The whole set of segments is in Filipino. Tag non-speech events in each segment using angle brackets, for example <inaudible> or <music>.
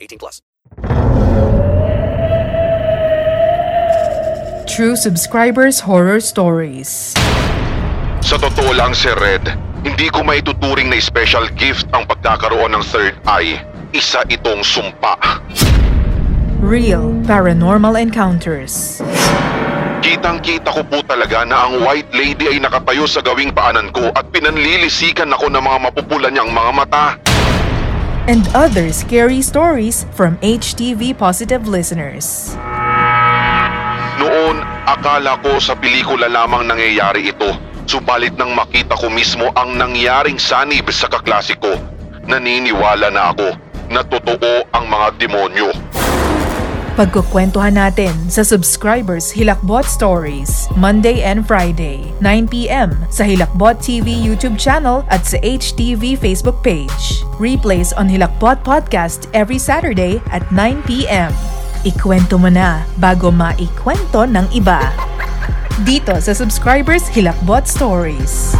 18 plus. True Subscribers Horror Stories. Sa totoo lang, Sir Red, hindi ko maituturing na special gift ang pagkakaroon ng third eye. Isa itong sumpa. Real Paranormal Encounters. Kitang-kita ko po talaga na ang white lady ay nakatayo sa gawing paanan ko at pinanlilisikan ako ng mga mapupulan niyang mga mata. And other scary stories from HTV Positive listeners. Noon, akala ko sa pelikula lamang nangyayari ito. Subalit nang makita ko mismo ang nangyaring sanib sa kaklase ko, naniniwala na ako na totoo ang mga demonyo. Pagkukwentuhan natin sa Subscribers Hilakbot Stories, Monday and Friday, 9pm sa Hilakbot TV YouTube channel at sa HTV Facebook page. Replays on Hilakbot Podcast every Saturday at 9pm. Ikwento mo na bago maikwento ng iba. Dito sa Subscribers Hilakbot Stories.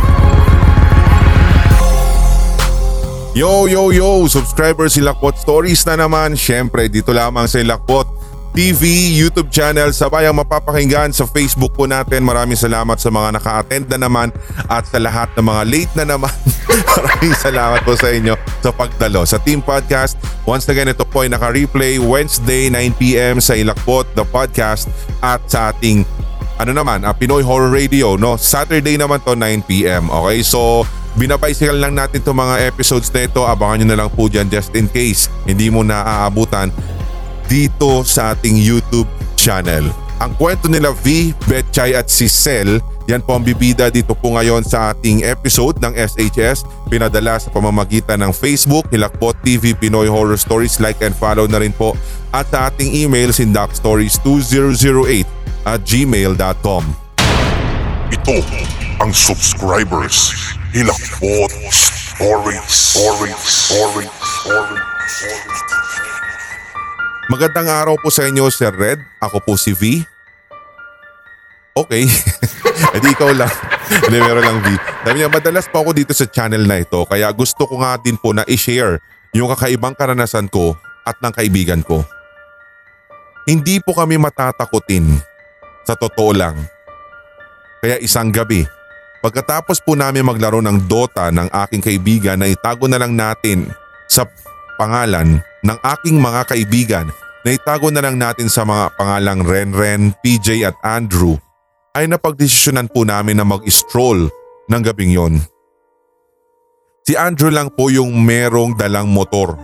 Yo, yo, yo! Subscribers Hilakbot Stories na naman. Siyempre, dito lamang sa Hilakbot TV, YouTube channel, sabay ang mapapakinggan sa Facebook po natin. Maraming salamat sa mga naka-attend na naman at sa lahat ng mga late na naman. <laughs> Maraming salamat po sa inyo sa pagdalo sa Team Podcast. Once again, ito po ay naka-replay Wednesday 9pm sa Ilakbot, the podcast at sa ating ano naman, uh, Pinoy Horror Radio, no? Saturday naman to 9pm. Okay, so binabicycle lang natin itong mga episodes na ito. Abangan nyo na lang po dyan just in case hindi mo na aabutan dito sa ating YouTube channel. Ang kwento nila V, Betchay at si Cel, yan po ang bibida dito po ngayon sa ating episode ng SHS. Pinadala sa pamamagitan ng Facebook, Hilakbot TV, Pinoy Horror Stories. Like and follow na rin po. At sa ating email, sindakstories2008 at gmail.com. Ito ang subscribers. Hilakbot Stories. Stories. Stories. Stories. Magandang araw po sa inyo, Sir Red. Ako po si V. Okay. <laughs> Hindi ikaw lang. <laughs> Hindi, meron lang V. Sabi niya, madalas po ako dito sa channel na ito kaya gusto ko nga din po na i-share yung kakaibang karanasan ko at ng kaibigan ko. Hindi po kami matatakutin. Sa totoo lang. Kaya isang gabi, pagkatapos po namin maglaro ng Dota ng aking kaibigan na itago na lang natin sa pangalan ng aking mga kaibigan na itago na lang natin sa mga pangalang Renren, PJ at Andrew ay napagdesisyonan po namin na mag-stroll ng gabing yon. Si Andrew lang po yung merong dalang motor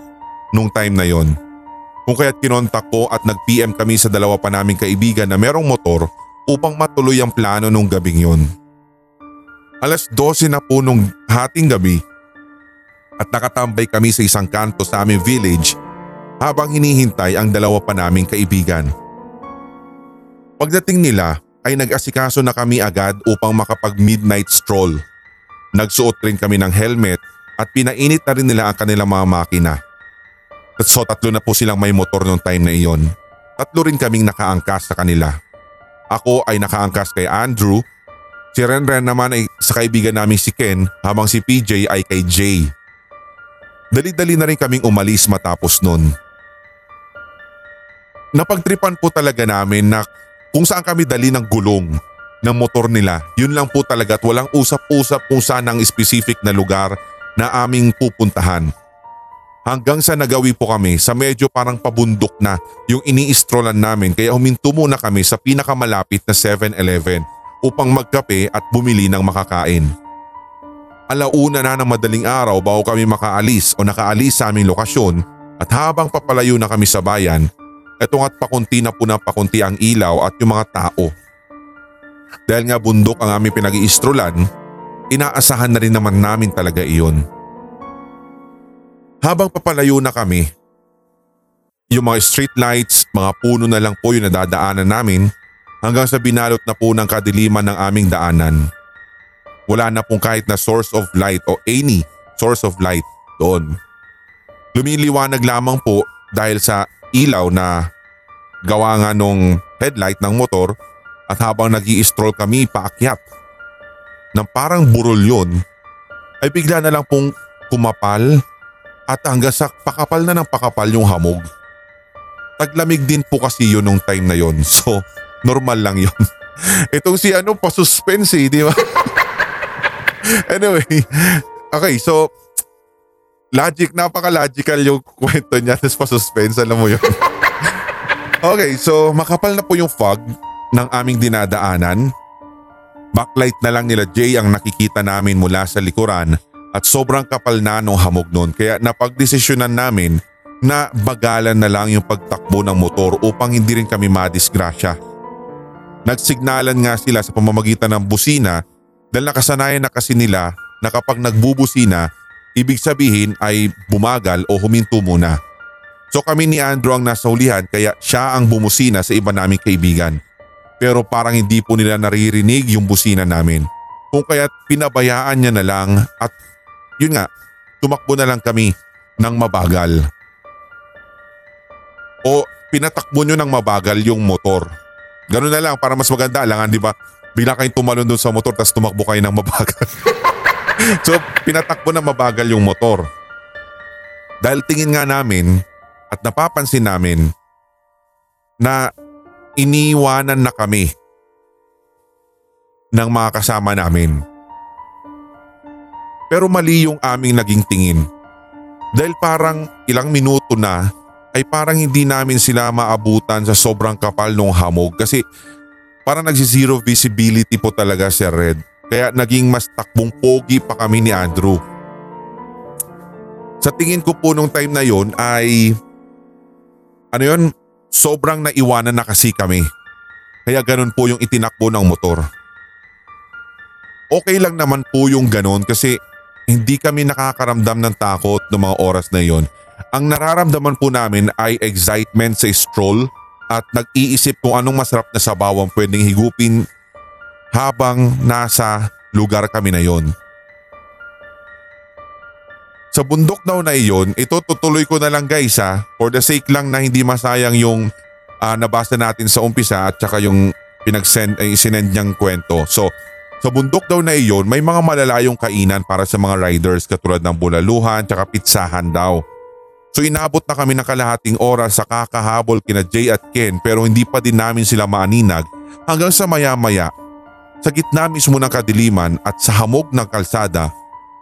nung time na yon. Kung kaya't kinontak ko at nag-PM kami sa dalawa pa naming kaibigan na merong motor upang matuloy ang plano nung gabing yon. Alas 12 na po nung hating gabi at nakatambay kami sa isang kanto sa aming village habang hinihintay ang dalawa pa naming kaibigan. Pagdating nila ay nag-asikaso na kami agad upang makapag midnight stroll. Nagsuot rin kami ng helmet at pinainit na rin nila ang kanilang mga makina. So tatlo na po silang may motor noong time na iyon. Tatlo rin kaming nakaangkas sa kanila. Ako ay nakaangkas kay Andrew, si Renren naman ay sa kaibigan namin si Ken habang si PJ ay kay Jay. Dali-dali na rin kaming umalis matapos nun. Napagtripan po talaga namin na kung saan kami dali ng gulong ng motor nila. Yun lang po talaga at walang usap-usap kung saan ang specific na lugar na aming pupuntahan. Hanggang sa nagawi po kami sa medyo parang pabundok na yung iniistrolan namin kaya huminto muna kami sa pinakamalapit na 7-Eleven upang magkape at bumili ng makakain. Alauna na ng madaling araw bago kami makaalis o nakaalis sa aming lokasyon at habang papalayo na kami sa bayan, etong at pakunti na po na pakunti ang ilaw at yung mga tao. Dahil nga bundok ang aming pinag-iistrolan, inaasahan na rin naman namin talaga iyon. Habang papalayo na kami, yung mga street lights, mga puno na lang po yung nadadaanan namin hanggang sa binalot na po ng kadiliman ng aming daanan. Wala na pong kahit na source of light o any source of light doon. Lumiliwanag lamang po dahil sa ilaw na gawa nga nung headlight ng motor at habang nag stroll kami paakyat ng parang burol yun ay bigla na lang pong kumapal at hanggang sa pakapal na ng pakapal yung hamog. Taglamig din po kasi yun nung time na yon <laughs> so normal lang yun. <laughs> Itong si ano pa-suspense eh, di ba? <laughs> <laughs> anyway, okay so logic, napaka-logical yung <laughs> kwento niya tapos pa-suspense, alam mo yun. <laughs> okay, so makapal na po yung fog ng aming dinadaanan. Backlight na lang nila Jay ang nakikita namin mula sa likuran at sobrang kapal na nung hamog noon kaya napagdesisyonan namin na bagalan na lang yung pagtakbo ng motor upang hindi rin kami madisgrasya. Nagsignalan nga sila sa pamamagitan ng busina dahil nakasanayan na kasi nila na kapag nagbubusina, ibig sabihin ay bumagal o huminto muna. So kami ni Andrew ang nasa hulihan kaya siya ang bumusina sa iba naming kaibigan. Pero parang hindi po nila naririnig yung busina namin. Kung kaya't pinabayaan niya na lang at yun nga, tumakbo na lang kami ng mabagal. O pinatakbo nyo ng mabagal yung motor. Ganun na lang para mas maganda. Alangan di ba? Bigla kayong tumalon dun sa motor tapos tumakbo kayo ng mabagal. <laughs> so pinatakbo ng mabagal yung motor. Dahil tingin nga namin at napapansin namin na iniwanan na kami ng mga kasama namin. Pero mali yung aming naging tingin. Dahil parang ilang minuto na ay parang hindi namin sila maabutan sa sobrang kapal ng hamog kasi parang nagsi-zero visibility po talaga si Red. Kaya naging mas takbong pogi pa kami ni Andrew. Sa tingin ko po nung time na yon ay ano yon sobrang naiwanan na kasi kami. Kaya ganun po yung itinakbo ng motor. Okay lang naman po yung ganun kasi hindi kami nakakaramdam ng takot ng mga oras na yon. Ang nararamdaman po namin ay excitement sa stroll at nag-iisip kung anong masarap na sabaw ang pwedeng higupin habang nasa lugar kami na yon. Sa bundok daw na iyon, ito tutuloy ko na lang guys ha, for the sake lang na hindi masayang yung uh, nabasa natin sa umpisa at saka yung pinag-send, eh, sinend niyang kwento. So sa bundok daw na iyon may mga malalayong kainan para sa mga riders katulad ng bulaluhan at pitsahan daw. So inabot na kami ng kalahating oras sa kakahabol kina Jay at Ken pero hindi pa din namin sila maaninag hanggang sa maya maya. Sa gitna mismo ng kadiliman at sa hamog ng kalsada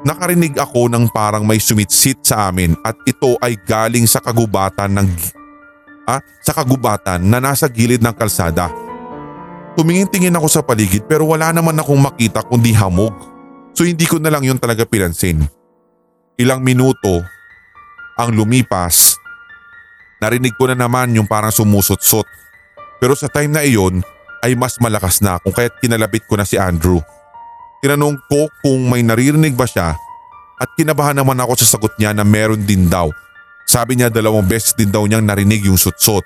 nakarinig ako ng parang may sumitsit sa amin at ito ay galing sa kagubatan ng ah, sa kagubatan na nasa gilid ng kalsada. Tumingin-tingin ako sa paligid pero wala naman akong makita kundi hamog. So hindi ko na lang yun talaga pinansin. Ilang minuto ang lumipas, narinig ko na naman yung parang sumusot-sot. Pero sa time na iyon ay mas malakas na kung kaya't kinalabit ko na si Andrew. Tinanong ko kung may naririnig ba siya at kinabahan naman ako sa sagot niya na meron din daw. Sabi niya dalawang beses din daw niyang narinig yung sutsot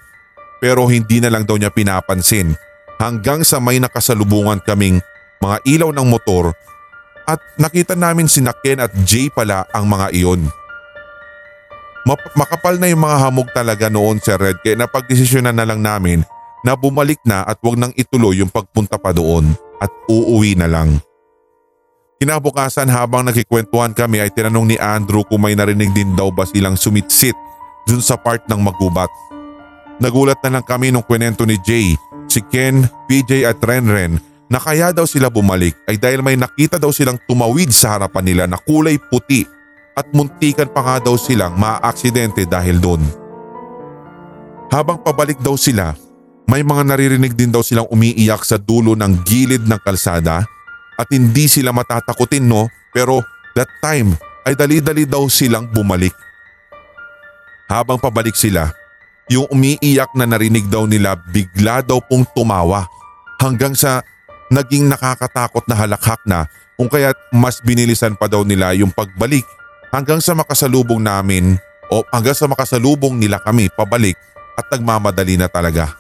pero hindi na lang daw niya pinapansin hanggang sa may nakasalubungan kaming mga ilaw ng motor at nakita namin si Ken at Jay pala ang mga iyon. Map- makapal na yung mga hamog talaga noon Sir Red kaya napagdesisyonan na lang namin na bumalik na at wag nang ituloy yung pagpunta pa doon at uuwi na lang. Kinabukasan habang nakikwentuhan kami ay tinanong ni Andrew kung may narinig din daw ba silang sumitsit dun sa part ng magubat. Nagulat na lang kami nung kwenento ni Jay, si Ken, PJ at Renren na kaya daw sila bumalik ay dahil may nakita daw silang tumawid sa harapan nila na kulay puti at muntikan pa nga daw silang maaaksidente dahil doon. Habang pabalik daw sila, may mga naririnig din daw silang umiiyak sa dulo ng gilid ng kalsada at hindi sila matatakutin no pero that time ay dali-dali daw silang bumalik. Habang pabalik sila, yung umiiyak na narinig daw nila bigla daw pong tumawa hanggang sa naging nakakatakot na halakhak na kung kaya mas binilisan pa daw nila yung pagbalik hanggang sa makasalubong namin o hanggang sa makasalubong nila kami pabalik at nagmamadali na talaga.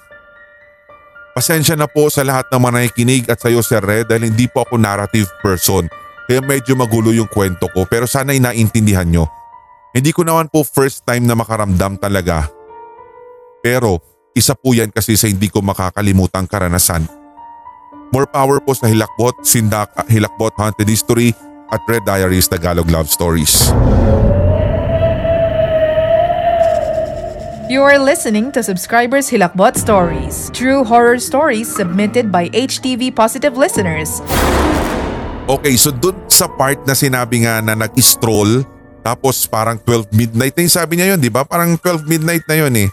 Pasensya na po sa lahat ng mga nakikinig at sa iyo Sir Red dahil hindi po ako narrative person kaya medyo magulo yung kwento ko pero sana'y naintindihan nyo. Hindi ko naman po first time na makaramdam talaga. Pero isa po yan kasi sa hindi ko makakalimutang karanasan. More power po sa Hilakbot, Sindak, Hilakbot Haunted History at Red Diaries Tagalog Love Stories. You are listening to Subscribers Hilakbot Stories, true horror stories submitted by HTV Positive listeners. Okay, so dun sa part na sinabi nga na nag-stroll tapos parang 12 midnight na yung sabi niya yun, di ba? Parang 12 midnight na yun eh.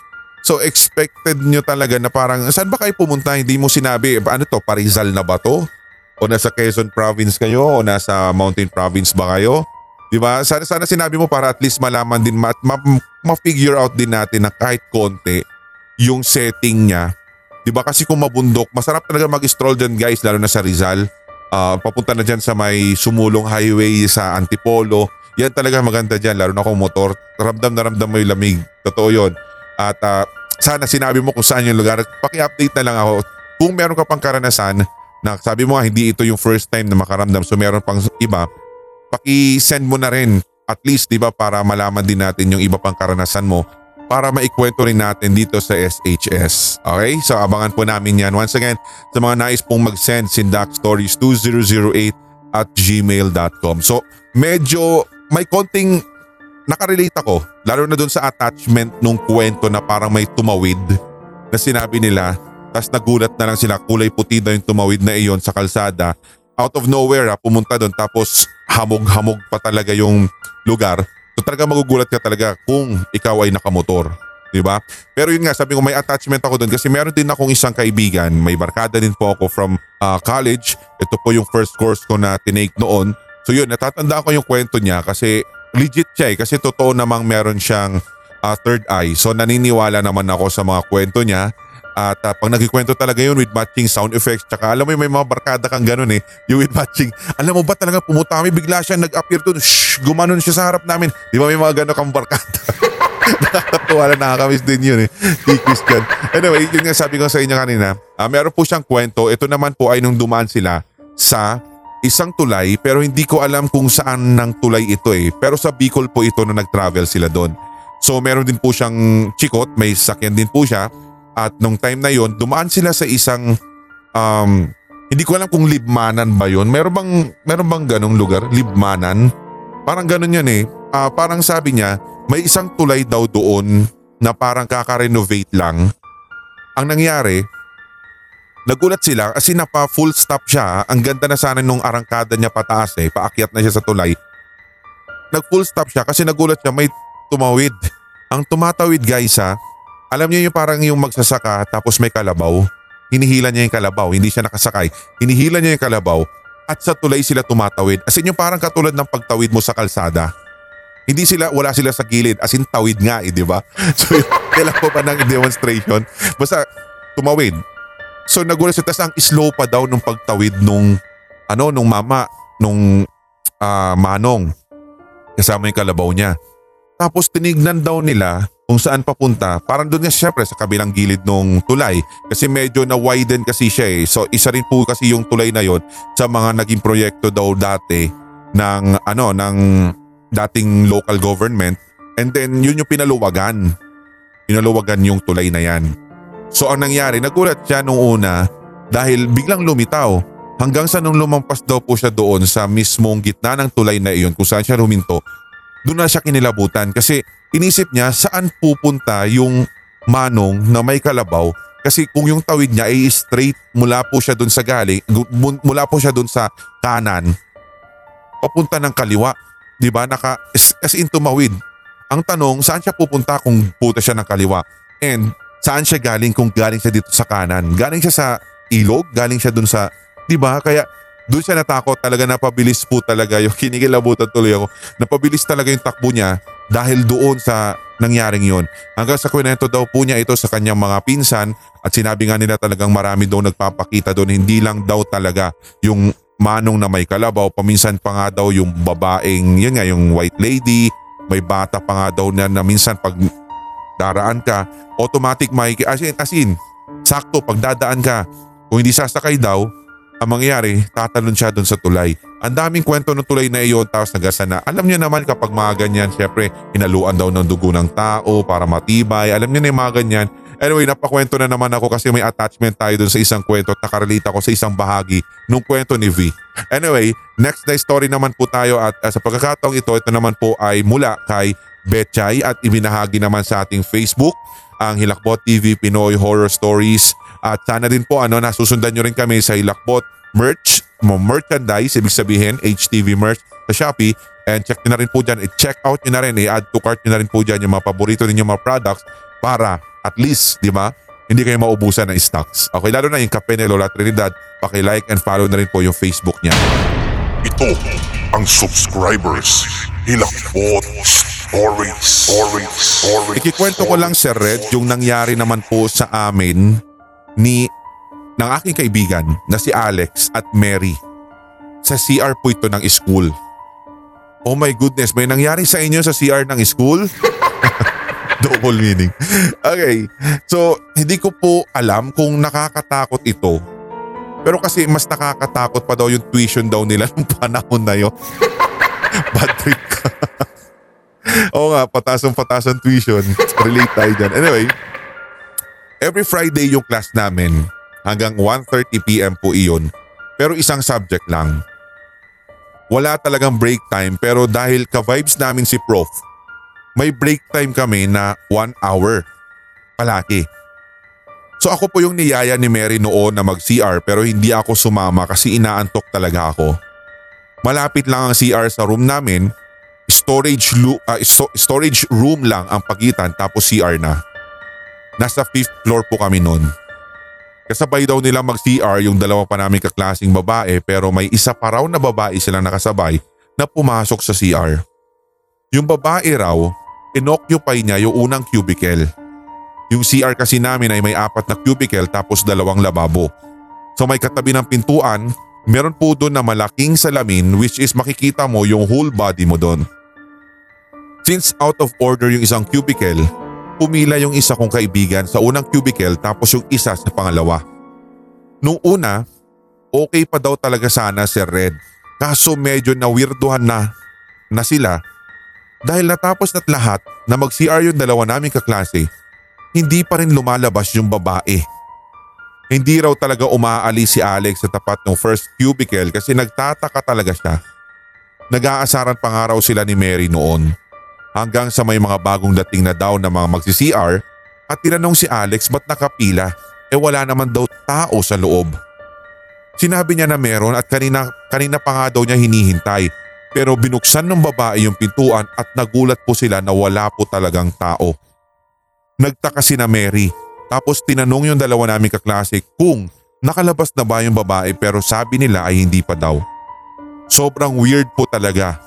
So expected nyo talaga na parang saan ba kayo pumunta? Hindi mo sinabi, ano to, Parizal na ba to? O nasa Quezon province kayo? O nasa Mountain province ba kayo? Di ba? Sana, sana sinabi mo para at least malaman din, ma, ma, ma-figure out din natin na kahit konti yung setting niya. Di ba? Kasi kung mabundok, masarap talaga mag-stroll dyan guys, lalo na sa Rizal. Ah, papunta na dyan sa may sumulong highway sa Antipolo. Yan talaga maganda dyan, lalo na kung motor. Ramdam na ramdam mo yung lamig. Totoo yun. At ah, sana sinabi mo kung saan yung lugar. Paki-update na lang ako. Kung meron ka pang karanasan na sabi mo nga hindi ito yung first time na makaramdam so meron pang iba, paki-send mo na rin at least 'di ba para malaman din natin yung iba pang karanasan mo para maikwento rin natin dito sa SHS. Okay? So abangan po namin yan. Once again, sa mga nais pong mag-send, sindakstories2008 at gmail.com. So medyo may konting nakarelate ako lalo na dun sa attachment nung kwento na parang may tumawid na sinabi nila tas nagulat na lang sila kulay puti daw yung tumawid na iyon sa kalsada out of nowhere ha, pumunta doon tapos hamog-hamog pa talaga yung lugar so talaga magugulat ka talaga kung ikaw ay nakamotor di ba? Pero yun nga, sabi ko may attachment ako doon kasi meron din akong isang kaibigan, may barkada din po ako from ah, college. Ito po yung first course ko na tinake noon. So yun, natatandaan ko yung kwento niya kasi legit siya eh kasi totoo namang meron siyang ah, third eye. So naniniwala naman ako sa mga kwento niya. At ah, pag nagkikwento talaga yun with matching sound effects, tsaka alam mo yung may mga barkada kang ganun eh, yung with matching. Alam mo ba talaga pumunta kami, bigla siya nag-appear doon, shh, gumanon siya sa harap namin. Di ba may mga ganun kang barkada? <laughs> Nakakatuwa lang nakakamiss din yun eh. Si Christian. Anyway, yun nga sabi ko sa inyo kanina. ah, meron po siyang kwento. Ito naman po ay nung dumaan sila sa isang tulay pero hindi ko alam kung saan ng tulay ito eh. Pero sa Bicol po ito na nag-travel sila doon. So meron din po siyang chikot, may sakyan din po siya. At nung time na yon dumaan sila sa isang um, hindi ko alam kung libmanan ba yon. Meron bang meron bang ganong lugar? Libmanan? Parang ganon yun eh. Ah, parang sabi niya, may isang tulay daw doon na parang kaka-renovate lang. Ang nangyari, nagulat sila kasi napa full stop siya. Ang ganda na sana nung arangkada niya pataas eh, paakyat na siya sa tulay. Nag full stop siya kasi nagulat siya may tumawid. Ang tumatawid guys ha, alam niyo yung parang yung magsasaka tapos may kalabaw. Hinihila niya yung kalabaw, hindi siya nakasakay. Hinihila niya yung kalabaw at sa tulay sila tumatawid. As in yung parang katulad ng pagtawid mo sa kalsada. Hindi sila, wala sila sa gilid. As in tawid nga eh, di ba? <laughs> So kailan po pa ng demonstration. Basta tumawid. So nagulat siya. Tapos ang slow pa daw nung pagtawid nung, ano, nung mama, nung ah, manong. Kasama yung kalabaw niya. Tapos tinignan daw nila kung saan papunta. Parang doon nga syempre sa kabilang gilid nung tulay. Kasi medyo na-widen kasi siya eh. So isa rin po kasi yung tulay na yon sa mga naging proyekto daw dati ng ano ng dating local government and then yun yung pinaluwagan. Pinaluwagan yung tulay na yan. So ang nangyari, nagulat siya nung una dahil biglang lumitaw hanggang sa nung lumampas daw po siya doon sa mismong gitna ng tulay na iyon kung saan siya huminto. Doon na siya kinilabutan kasi inisip niya saan pupunta yung manong na may kalabaw kasi kung yung tawid niya ay straight mula po siya doon sa galing, mula po siya doon sa kanan, papunta ng kaliwa. di ba, naka, as in tumawid. Ang tanong, saan siya pupunta kung puta siya ng kaliwa? And saan siya galing kung galing siya dito sa kanan? Galing siya sa ilog? Galing siya dun sa, di ba? Kaya doon siya natakot talaga napabilis po talaga yung <laughs> kinikilabutan tuloy ako. Napabilis talaga yung takbo niya dahil doon sa nangyaring yon. Hanggang sa kwento daw po niya ito sa kanyang mga pinsan at sinabi nga nila talagang marami daw nagpapakita doon. Hindi lang daw talaga yung manong na may kalabaw. Paminsan pa nga daw yung babaeng, yun nga yung white lady. May bata pa nga daw na, na minsan pag daraan ka, automatic may, as in, as in, sakto pag dadaan ka, kung hindi sasakay daw, ang mangyayari, tatalon siya doon sa tulay. Ang daming kwento ng tulay na iyon tapos nagasa na. Alam niyo naman kapag mga ganyan, syempre, hinaluan daw ng dugo ng tao para matibay. Alam niyo na yung mga ganyan. Anyway, napakwento na naman ako kasi may attachment tayo dun sa isang kwento at nakarelate ako sa isang bahagi nung kwento ni V. Anyway, next na story naman po tayo at uh, sa pagkakataong ito, ito naman po ay mula kay Betchay at ibinahagi naman sa ating Facebook ang Hilakbot TV Pinoy Horror Stories at sana din po ano nasusundan nyo rin kami sa Hilakbot merch, mo merchandise, ibig sabihin HTV merch sa Shopee and check nyo na rin po dyan, i-check out nyo na rin, i-add to cart nyo na rin po dyan yung mga paborito ninyo mga products para at least, di ba, hindi kayo maubusan ng stocks. Okay, lalo na yung kape ni Lola Trinidad, paki-like and follow na rin po yung Facebook niya. Ito ang subscribers. Hilakbot Stories. Stories. Stories. Ikikwento ko lang Sir Red yung nangyari naman po sa amin ni ng aking kaibigan na si Alex at Mary. Sa CR po ito ng school. Oh my goodness, may nangyari sa inyo sa CR ng school? <laughs> Double meaning. Okay, so hindi ko po alam kung nakakatakot ito. Pero kasi mas nakakatakot pa daw yung tuition daw nila <laughs> nung panahon na yun. <laughs> Bad trip. <laughs> Oo nga, patasong patasong tuition. Relate tayo dyan. Anyway, every Friday yung class namin. Hanggang 1.30pm po iyon. Pero isang subject lang. Wala talagang break time pero dahil ka-vibes namin si prof, may break time kami na 1 hour. Palaki. So ako po yung niyaya ni Mary noon na mag-CR pero hindi ako sumama kasi inaantok talaga ako. Malapit lang ang CR sa room namin storage, lo- uh, sto- storage room lang ang pagitan tapos CR na. Nasa 5th floor po kami noon. Kasabay daw nila mag-CR yung dalawa pa namin kaklasing babae pero may isa pa raw na babae silang nakasabay na pumasok sa CR. Yung babae raw, inoccupy niya yung unang cubicle. Yung CR kasi namin ay may apat na cubicle tapos dalawang lababo. So may katabi ng pintuan, meron po doon na malaking salamin which is makikita mo yung whole body mo doon. Since out of order yung isang cubicle, pumila yung isa kong kaibigan sa unang cubicle tapos yung isa sa pangalawa. Nung una, okay pa daw talaga sana si Red. Kaso medyo nawirduhan na na sila dahil natapos na't lahat na mag-CR yung dalawa naming kaklase, hindi pa rin lumalabas yung babae. Hindi raw talaga umaalis si Alex sa tapat ng first cubicle kasi nagtataka talaga siya. Nag-aasaran pa nga raw sila ni Mary noon hanggang sa may mga bagong dating na daw na mga magsi-CR at tinanong si Alex ba't nakapila e wala naman daw tao sa loob. Sinabi niya na meron at kanina, kanina pa nga daw niya hinihintay pero binuksan ng babae yung pintuan at nagulat po sila na wala po talagang tao. Nagtaka si na Mary tapos tinanong yung dalawa naming kaklase kung nakalabas na ba yung babae pero sabi nila ay hindi pa daw. Sobrang weird po talaga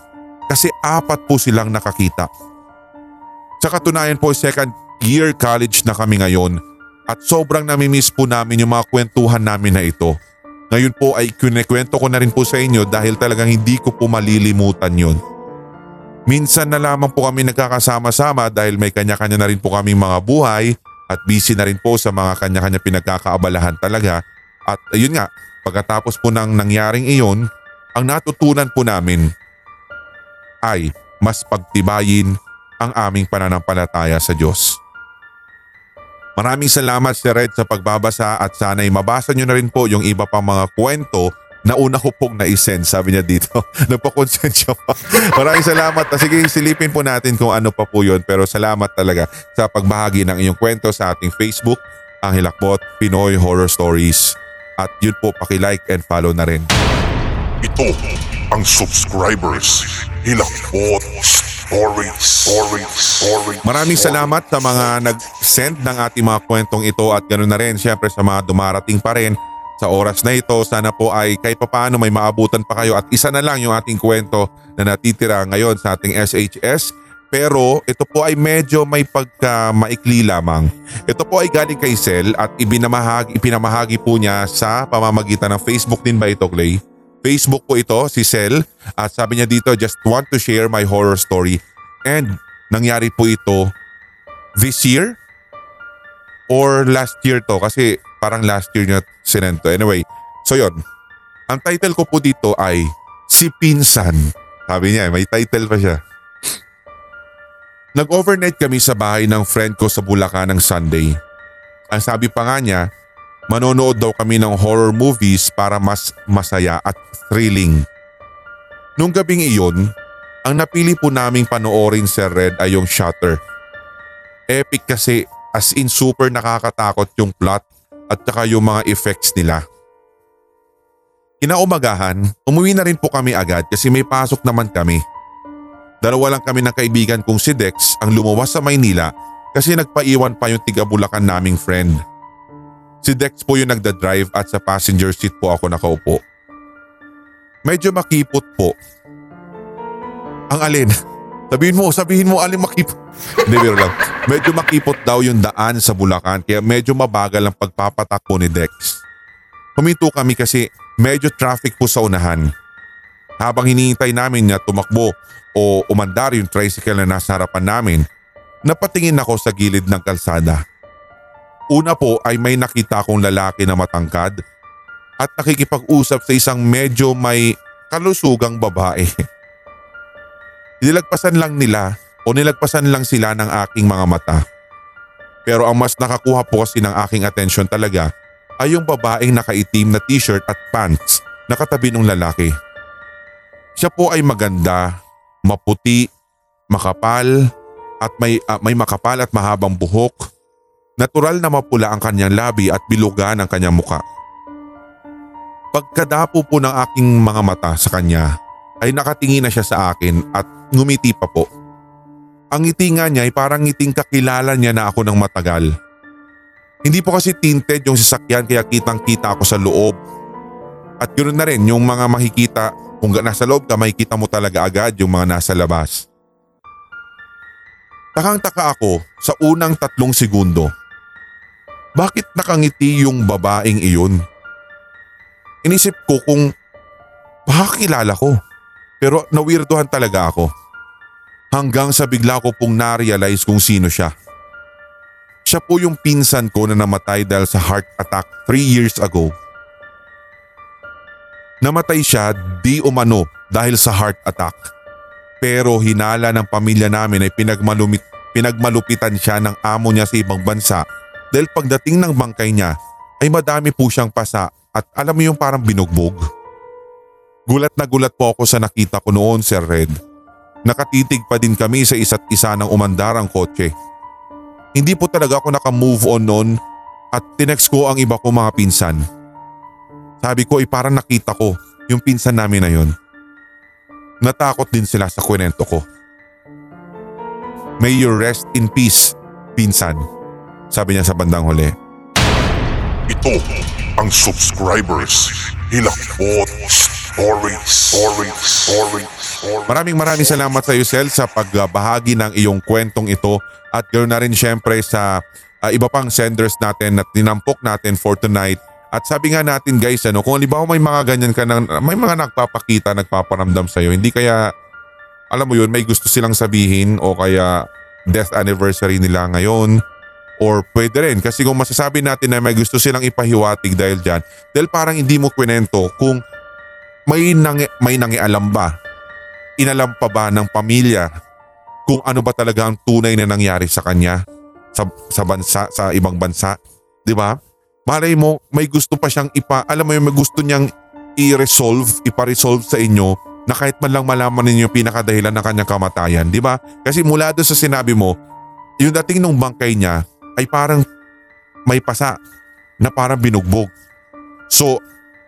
kasi apat po silang nakakita. Sa katunayan po second year college na kami ngayon at sobrang namimiss po namin yung mga kwentuhan namin na ito. Ngayon po ay kunikwento ko na rin po sa inyo dahil talagang hindi ko po malilimutan yon. Minsan na lamang po kami nagkakasama-sama dahil may kanya-kanya na rin po kami mga buhay at busy na rin po sa mga kanya-kanya pinagkakaabalahan talaga. At ayun nga, pagkatapos po ng nangyaring iyon, ang natutunan po namin ay mas pagtibayin ang aming pananampalataya sa Diyos. Maraming salamat Sir Red sa pagbabasa at sana'y mabasa nyo na rin po yung iba pang mga kwento na una ko pong na-send, sabi niya dito. <laughs> Nagpa-consent siya pa. <laughs> Maraming salamat. Sige, silipin po natin kung ano pa po yun. Pero salamat talaga sa pagbahagi ng inyong kwento sa ating Facebook, ang Hilakbot Pinoy Horror Stories. At yun po, paki-like and follow na rin. Ito ang subscribers. Hilakbot Stories. Stories. Stories. Maraming salamat sa mga nag-send ng ating mga kwentong ito at ganoon na rin syempre sa mga dumarating pa rin sa oras na ito. Sana po ay kahit papaano may maabutan pa kayo at isa na lang yung ating kwento na natitira ngayon sa ating SHS. Pero ito po ay medyo may pagka maikli lamang. Ito po ay galing kay Sel at ibinamahagi, ipinamahagi po niya sa pamamagitan ng Facebook din ba ito Clay? Facebook po ito, si Sel. At sabi niya dito, just want to share my horror story. And nangyari po ito this year or last year to kasi parang last year niya sinento. Anyway, so yon. Ang title ko po dito ay Si Pinsan. Sabi niya, may title pa siya. Nag-overnight kami sa bahay ng friend ko sa Bulacan ng Sunday. Ang sabi pa nga niya, manonood daw kami ng horror movies para mas masaya at thrilling. Nung gabing iyon, ang napili po naming panoorin sa Red ay yung Shutter. Epic kasi as in super nakakatakot yung plot at saka yung mga effects nila. Kinaumagahan, umuwi na rin po kami agad kasi may pasok naman kami. Dalawa lang kami ng kaibigan kong si Dex ang lumuwas sa Maynila kasi nagpaiwan pa yung tiga Bulacan naming friend. Si Dex po yung nagda-drive at sa passenger seat po ako nakaupo. Medyo makipot po. Ang alin? <laughs> Sabihin mo, sabihin mo alin makipot. <laughs> Hindi, biro lang. Medyo makipot daw yung daan sa Bulacan kaya medyo mabagal ang pagpapatakbo ni Dex. Huminto kami kasi medyo traffic po sa unahan. Habang hinihintay namin na tumakbo o umandar yung tricycle na nasa harapan namin, napatingin ako sa gilid ng kalsada. Una po ay may nakita akong lalaki na matangkad at nakikipag-usap sa isang medyo may kalusugang babae. <laughs> Nilagpasan lang nila o nilagpasan lang sila ng aking mga mata. Pero ang mas nakakuha po kasi ng aking atensyon talaga ay yung babaeng nakaitim na t-shirt at pants na katabi ng lalaki. Siya po ay maganda, maputi, makapal at may, uh, may makapal at mahabang buhok. Natural na mapula ang kanyang labi at bilugan ang kanyang muka. Pagkadapo po ng aking mga mata sa kanya ay nakatingin na siya sa akin at ngumiti pa po. Ang ngiti nga niya ay parang ngiting kakilala niya na ako ng matagal. Hindi po kasi tinted yung sasakyan kaya kitang kita ako sa loob. At ganoon na rin yung mga makikita kung nasa loob ka makikita mo talaga agad yung mga nasa labas. Takang taka ako sa unang tatlong segundo. Bakit nakangiti yung babaeng iyon? Inisip ko kung baka kilala ko. Pero nawirduhan talaga ako. Hanggang sa bigla ko pong na-realize kung sino siya. Siya po yung pinsan ko na namatay dahil sa heart attack 3 years ago. Namatay siya di umano dahil sa heart attack. Pero hinala ng pamilya namin ay pinagmalumit, pinagmalupitan siya ng amo niya sa ibang bansa dahil pagdating ng bangkay niya ay madami po siyang pasa at alam mo yung parang binugbog. Gulat na gulat po ako sa nakita ko noon, Sir Red. Nakatitig pa din kami sa isa't isa ng umandar ang kotse. Hindi po talaga ako naka-move on noon at tinext ko ang iba ko mga pinsan. Sabi ko ay parang nakita ko yung pinsan namin na yun. Natakot din sila sa kwento ko. May you rest in peace, pinsan. Sabi niya sa bandang huli. Ito ang subscribers. Hilakbot Stories. Stories. Stories. Stories. Maraming maraming salamat sa iyo, Sel, sa pagbahagi ng iyong kwentong ito at ganoon na rin syempre sa uh, iba pang senders natin at tinampok natin for tonight. At sabi nga natin guys, ano, kung halimbawa may mga ganyan ka nang, may mga nagpapakita, nagpaparamdam sa iyo, hindi kaya, alam mo yun, may gusto silang sabihin o kaya death anniversary nila ngayon, Or pwede rin kasi kung masasabi natin na may gusto silang ipahiwatig dahil dyan, dahil parang hindi mo kwento kung may, nangi, may nangialam ba, inalam pa ba ng pamilya kung ano ba talaga ang tunay na nangyari sa kanya sa, sa bansa, sa ibang bansa. Di ba? Malay mo, may gusto pa siyang ipa, alam mo yung may gusto niyang i-resolve, ipa-resolve sa inyo na kahit man lang malaman ninyo yung pinakadahilan ng kanyang kamatayan, di ba? Kasi mula doon sa sinabi mo, yung dating nung bangkay niya, ay parang may pasa na parang binugbog. So,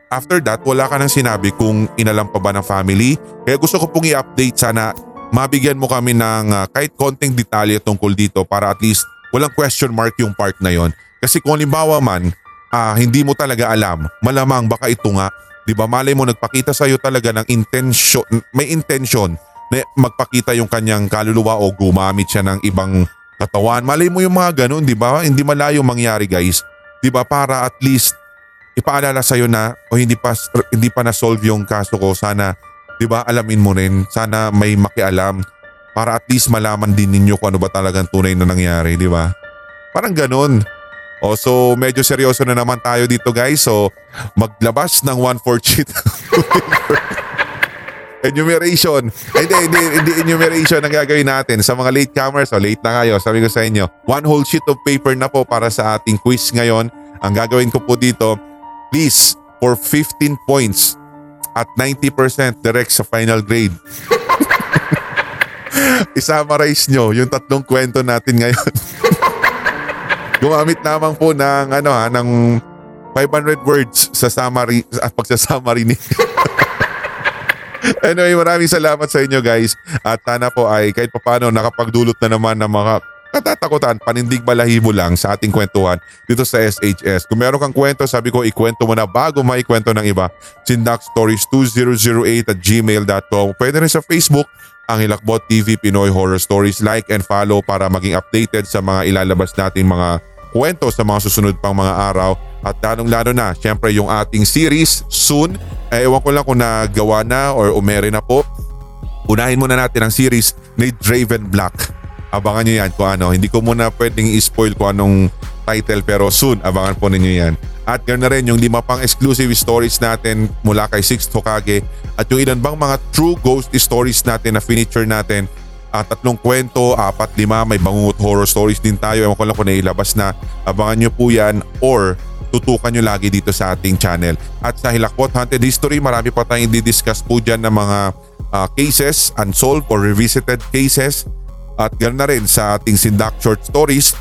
after that wala ka nang sinabi kung inalam pa ba ng family. Kaya gusto ko pong i-update sana mabigyan mo kami ng ah, kahit konting detalye tungkol dito para at least walang question mark yung part na yon. Kasi kung halimbawa man, ah, hindi mo talaga alam, malamang baka ito nga, di ba malay mo nagpakita sa'yo talaga ng intention, may intention na magpakita yung kanyang kaluluwa o gumamit siya ng ibang katawan. Malay mo yung mga ganun, di ba? Hindi malayo mangyari guys. Di ba? Para at least ipaalala sa'yo na o hindi pa, hindi pa na-solve yung kaso ko. Sana, di ba, alamin mo rin. Sana may makialam para at least malaman din ninyo kung ano ba talagang tunay na nangyari, di ba? Parang ganun. O so medyo seryoso na naman tayo dito guys. So maglabas ng 1/4 sheet <laughs> enumeration. Hindi, hindi, hindi enumeration ang gagawin natin. Sa mga late comers, o late na kayo, sabi ko sa inyo, one whole sheet of paper na po para sa ating quiz ngayon. Ang gagawin ko po dito, please, for 15 points at 90% direct sa final grade. <laughs> I-summarize nyo yung tatlong kwento natin ngayon. <laughs> Gumamit lamang po ng ano ha, ng 500 words sa summary at pagsa-summary ni <laughs> Anyway, maraming salamat sa inyo guys. At sana po ay kahit papano nakapagdulot na naman ng mga katatakutan, panindig balahibo lang sa ating kwentuhan dito sa SHS. Kung meron kang kwento, sabi ko ikwento mo na bago maikwento ng iba. Sindakstories2008 at gmail.com. Pwede rin sa Facebook, ang Hilakbot TV Pinoy Horror Stories. Like and follow para maging updated sa mga ilalabas nating mga kwento sa mga susunod pang mga araw. At lalong lalo na, syempre yung ating series soon. Eh, ewan ko lang kung nagawa na or umere na po. Unahin muna natin ang series ni Draven Black. Abangan nyo yan kung ano. Hindi ko muna pwedeng i-spoil kung anong title pero soon abangan po ninyo yan. At ganoon na rin yung lima pang exclusive stories natin mula kay Sixth Hokage at yung ilan bang mga true ghost stories natin na finiture natin at tatlong kwento, apat, lima, may bangungot horror stories din tayo. Ewan ko lang kung nailabas na. Abangan nyo po yan or tutukan nyo lagi dito sa ating channel. At sa Hilakbot Haunted History, marami pa tayong di-discuss po dyan ng mga ah, cases, unsolved or revisited cases. At ganoon na rin sa ating Sindak Short Stories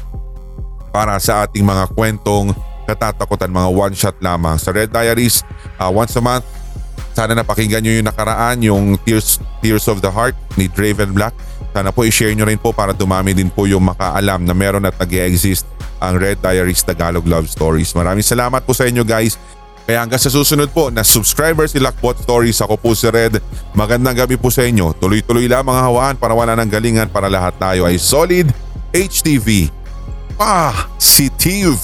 para sa ating mga kwentong katatakutan, mga one-shot lamang. Sa Red Diaries, ah, once a month, sana napakinggan nyo yung nakaraan, yung Tears, Tears of the Heart ni Draven Black. Sana po i-share nyo rin po para dumami din po yung makaalam na meron at nag exist ang Red Diaries Tagalog Love Stories. Maraming salamat po sa inyo guys. Kaya hanggang sa susunod po na subscribers ni Lakbot Stories, ako po si Red. Magandang gabi po sa inyo. Tuloy-tuloy lamang ang hawaan para wala ng galingan para lahat tayo ay solid HTV. Si Steve.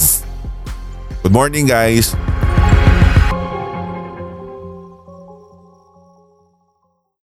Good morning guys.